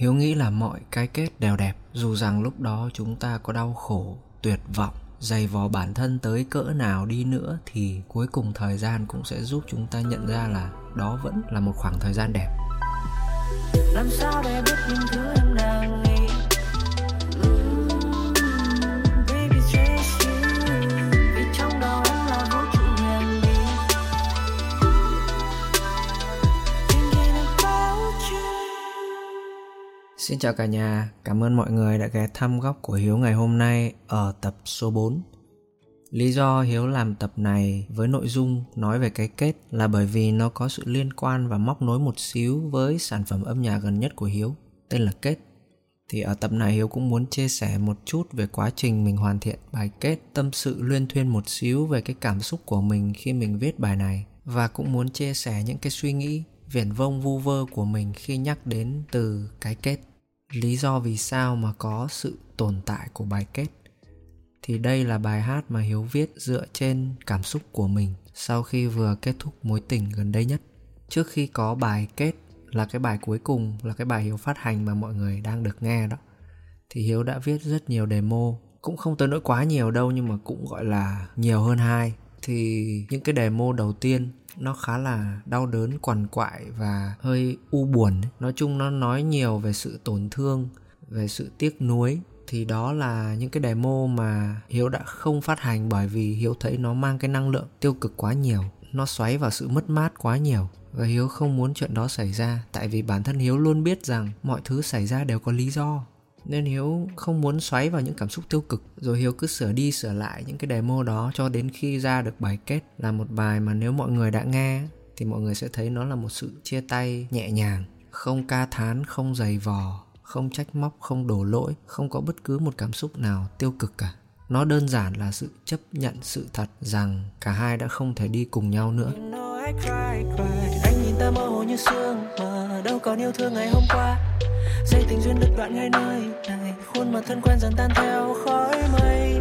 hiếu nghĩ là mọi cái kết đều đẹp, dù rằng lúc đó chúng ta có đau khổ, tuyệt vọng, dày vò bản thân tới cỡ nào đi nữa thì cuối cùng thời gian cũng sẽ giúp chúng ta nhận ra là đó vẫn là một khoảng thời gian đẹp. Làm sao để biết những thứ em đang Xin chào cả nhà, cảm ơn mọi người đã ghé thăm góc của Hiếu ngày hôm nay ở tập số 4. Lý do Hiếu làm tập này với nội dung nói về cái kết là bởi vì nó có sự liên quan và móc nối một xíu với sản phẩm âm nhạc gần nhất của Hiếu, tên là Kết. Thì ở tập này Hiếu cũng muốn chia sẻ một chút về quá trình mình hoàn thiện bài kết, tâm sự luyên thuyên một xíu về cái cảm xúc của mình khi mình viết bài này và cũng muốn chia sẻ những cái suy nghĩ viển vông vu vơ của mình khi nhắc đến từ cái kết lý do vì sao mà có sự tồn tại của bài kết? Thì đây là bài hát mà hiếu viết dựa trên cảm xúc của mình sau khi vừa kết thúc mối tình gần đây nhất. Trước khi có bài kết là cái bài cuối cùng, là cái bài hiếu phát hành mà mọi người đang được nghe đó. Thì hiếu đã viết rất nhiều demo, cũng không tới nỗi quá nhiều đâu nhưng mà cũng gọi là nhiều hơn hai thì những cái demo đầu tiên nó khá là đau đớn, quằn quại và hơi u buồn nói chung nó nói nhiều về sự tổn thương, về sự tiếc nuối. Thì đó là những cái demo mà hiếu đã không phát hành bởi vì hiếu thấy nó mang cái năng lượng tiêu cực quá nhiều. Nó xoáy vào sự mất mát quá nhiều. Và hiếu không muốn chuyện đó xảy ra, tại vì bản thân hiếu luôn biết rằng mọi thứ xảy ra đều có lý do nên hiếu không muốn xoáy vào những cảm xúc tiêu cực. Rồi hiếu cứ sửa đi sửa lại những cái demo đó cho đến khi ra được bài kết, là một bài mà nếu mọi người đã nghe thì mọi người sẽ thấy nó là một sự chia tay nhẹ nhàng. Không ca thán, không dày vò, không trách móc, không đổ lỗi, không có bất cứ một cảm xúc nào tiêu cực cả. Nó đơn giản là sự chấp nhận sự thật rằng cả hai đã không thể đi cùng nhau nữa. Anh nhìn ta mơ hồ như sương, mà đâu còn yêu thương ngày hôm qua đây tình duyên đứt đoạn ngay nơi này, khuôn mặt thân quen dần tan theo khói mây.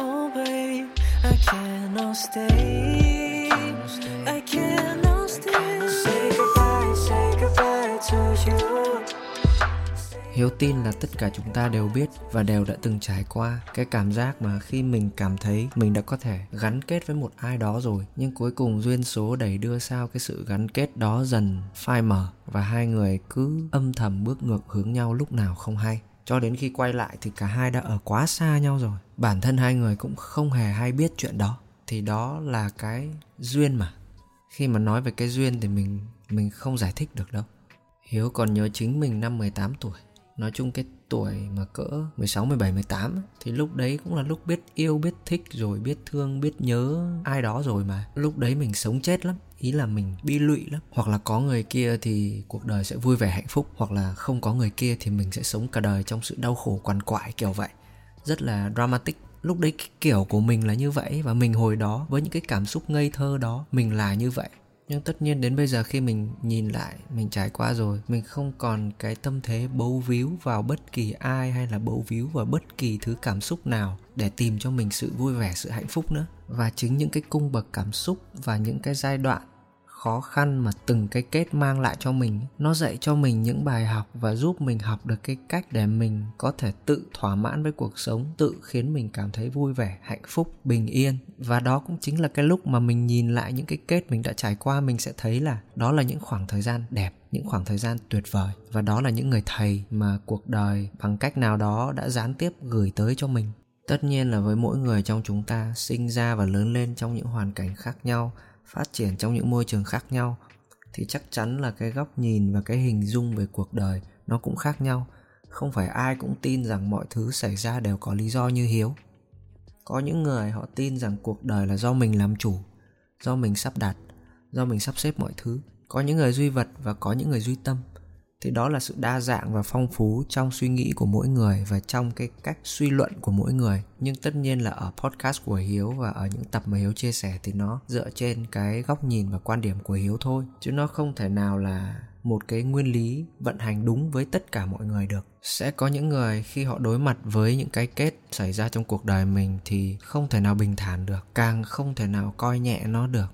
Oh babe, I cannot stay. Hiếu tin là tất cả chúng ta đều biết và đều đã từng trải qua cái cảm giác mà khi mình cảm thấy mình đã có thể gắn kết với một ai đó rồi, nhưng cuối cùng duyên số đẩy đưa sao cái sự gắn kết đó dần phai mờ và hai người cứ âm thầm bước ngược hướng nhau lúc nào không hay. Cho đến khi quay lại thì cả hai đã ở quá xa nhau rồi. Bản thân hai người cũng không hề hay biết chuyện đó. Thì đó là cái duyên mà. Khi mà nói về cái duyên thì mình mình không giải thích được đâu. Hiếu còn nhớ chính mình năm 18 tuổi nói chung cái tuổi mà cỡ 16, 17, 18 thì lúc đấy cũng là lúc biết yêu, biết thích rồi biết thương, biết nhớ ai đó rồi mà. Lúc đấy mình sống chết lắm, ý là mình bi lụy lắm. Hoặc là có người kia thì cuộc đời sẽ vui vẻ hạnh phúc, hoặc là không có người kia thì mình sẽ sống cả đời trong sự đau khổ quằn quại kiểu vậy. Rất là dramatic lúc đấy cái kiểu của mình là như vậy và mình hồi đó với những cái cảm xúc ngây thơ đó mình là như vậy nhưng tất nhiên đến bây giờ khi mình nhìn lại, mình trải qua rồi, mình không còn cái tâm thế bấu víu vào bất kỳ ai hay là bấu víu vào bất kỳ thứ cảm xúc nào để tìm cho mình sự vui vẻ, sự hạnh phúc nữa. Và chính những cái cung bậc cảm xúc và những cái giai đoạn khó khăn mà từng cái kết mang lại cho mình nó dạy cho mình những bài học và giúp mình học được cái cách để mình có thể tự thỏa mãn với cuộc sống, tự khiến mình cảm thấy vui vẻ, hạnh phúc, bình yên. Và đó cũng chính là cái lúc mà mình nhìn lại những cái kết mình đã trải qua, mình sẽ thấy là đó là những khoảng thời gian đẹp, những khoảng thời gian tuyệt vời. Và đó là những người thầy mà cuộc đời bằng cách nào đó đã gián tiếp gửi tới cho mình. Tất nhiên là với mỗi người trong chúng ta, sinh ra và lớn lên trong những hoàn cảnh khác nhau phát triển trong những môi trường khác nhau, thì chắc chắn là cái góc nhìn và cái hình dung về cuộc đời nó cũng khác nhau. Không phải ai cũng tin rằng mọi thứ xảy ra đều có lý do như hiếu. Có những người họ tin rằng cuộc đời là do mình làm chủ, do mình sắp đặt, do mình sắp xếp mọi thứ. Có những người duy vật và có những người duy tâm thì đó là sự đa dạng và phong phú trong suy nghĩ của mỗi người và trong cái cách suy luận của mỗi người. Nhưng tất nhiên là ở podcast của hiếu và ở những tập mà hiếu chia sẻ thì nó dựa trên cái góc nhìn và quan điểm của hiếu thôi. Chứ nó không thể nào là một cái nguyên lý vận hành đúng với tất cả mọi người được. Sẽ có những người khi họ đối mặt với những cái kết xảy ra trong cuộc đời mình thì không thể nào bình thản được, càng không thể nào coi nhẹ nó được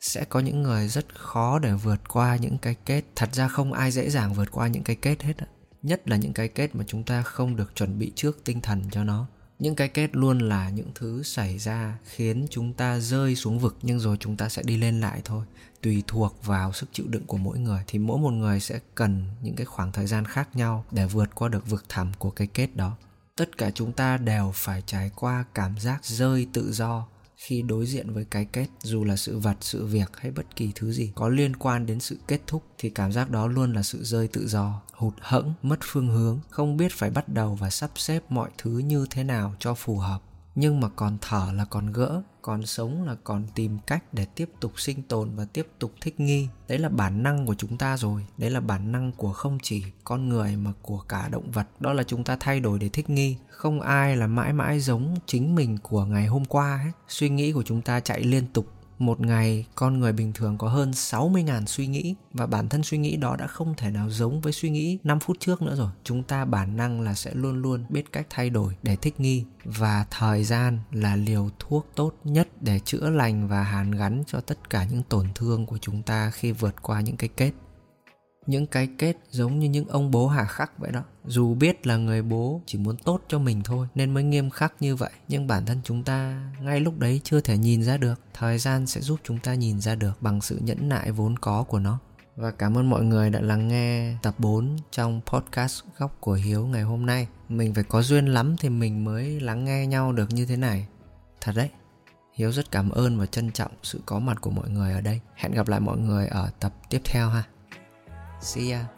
sẽ có những người rất khó để vượt qua những cái kết. Thật ra không ai dễ dàng vượt qua những cái kết hết nhất là những cái kết mà chúng ta không được chuẩn bị trước tinh thần cho nó. Những cái kết luôn là những thứ xảy ra khiến chúng ta rơi xuống vực, nhưng rồi chúng ta sẽ đi lên lại thôi. Tùy thuộc vào sức chịu đựng của mỗi người, thì mỗi một người sẽ cần những cái khoảng thời gian khác nhau để vượt qua được vực thẳm của cái kết đó. Tất cả chúng ta đều phải trải qua cảm giác rơi tự do khi đối diện với cái kết, dù là sự vật, sự việc hay bất kỳ thứ gì có liên quan đến sự kết thúc, thì cảm giác đó luôn là sự rơi tự do, hụt hẫng, mất phương hướng, không biết phải bắt đầu và sắp xếp mọi thứ như thế nào cho phù hợp nhưng mà còn thở là còn gỡ, còn sống là còn tìm cách để tiếp tục sinh tồn và tiếp tục thích nghi. Đấy là bản năng của chúng ta rồi, đấy là bản năng của không chỉ con người mà của cả động vật. Đó là chúng ta thay đổi để thích nghi. Không ai là mãi mãi giống chính mình của ngày hôm qua hết suy nghĩ của chúng ta chạy liên tục một ngày, con người bình thường có hơn 60.000 suy nghĩ và bản thân suy nghĩ đó đã không thể nào giống với suy nghĩ 5 phút trước nữa rồi. Chúng ta bản năng là sẽ luôn luôn biết cách thay đổi để thích nghi và thời gian là liều thuốc tốt nhất để chữa lành và hàn gắn cho tất cả những tổn thương của chúng ta khi vượt qua những cái kết những cái kết giống như những ông bố hà khắc vậy đó dù biết là người bố chỉ muốn tốt cho mình thôi, nên mới nghiêm khắc như vậy nhưng bản thân chúng ta ngay lúc đấy chưa thể nhìn ra được thời gian sẽ giúp chúng ta nhìn ra được bằng sự nhẫn nại vốn có của nó và cảm ơn mọi người đã lắng nghe tập 4 trong podcast Góc của Hiếu ngày hôm nay. Mình phải có duyên lắm thì mình mới lắng nghe nhau được như thế này. Thật đấy. Hiếu rất cảm ơn và trân trọng sự có mặt của mọi người ở đây. Hẹn gặp lại mọi người ở tập tiếp theo ha. See ya.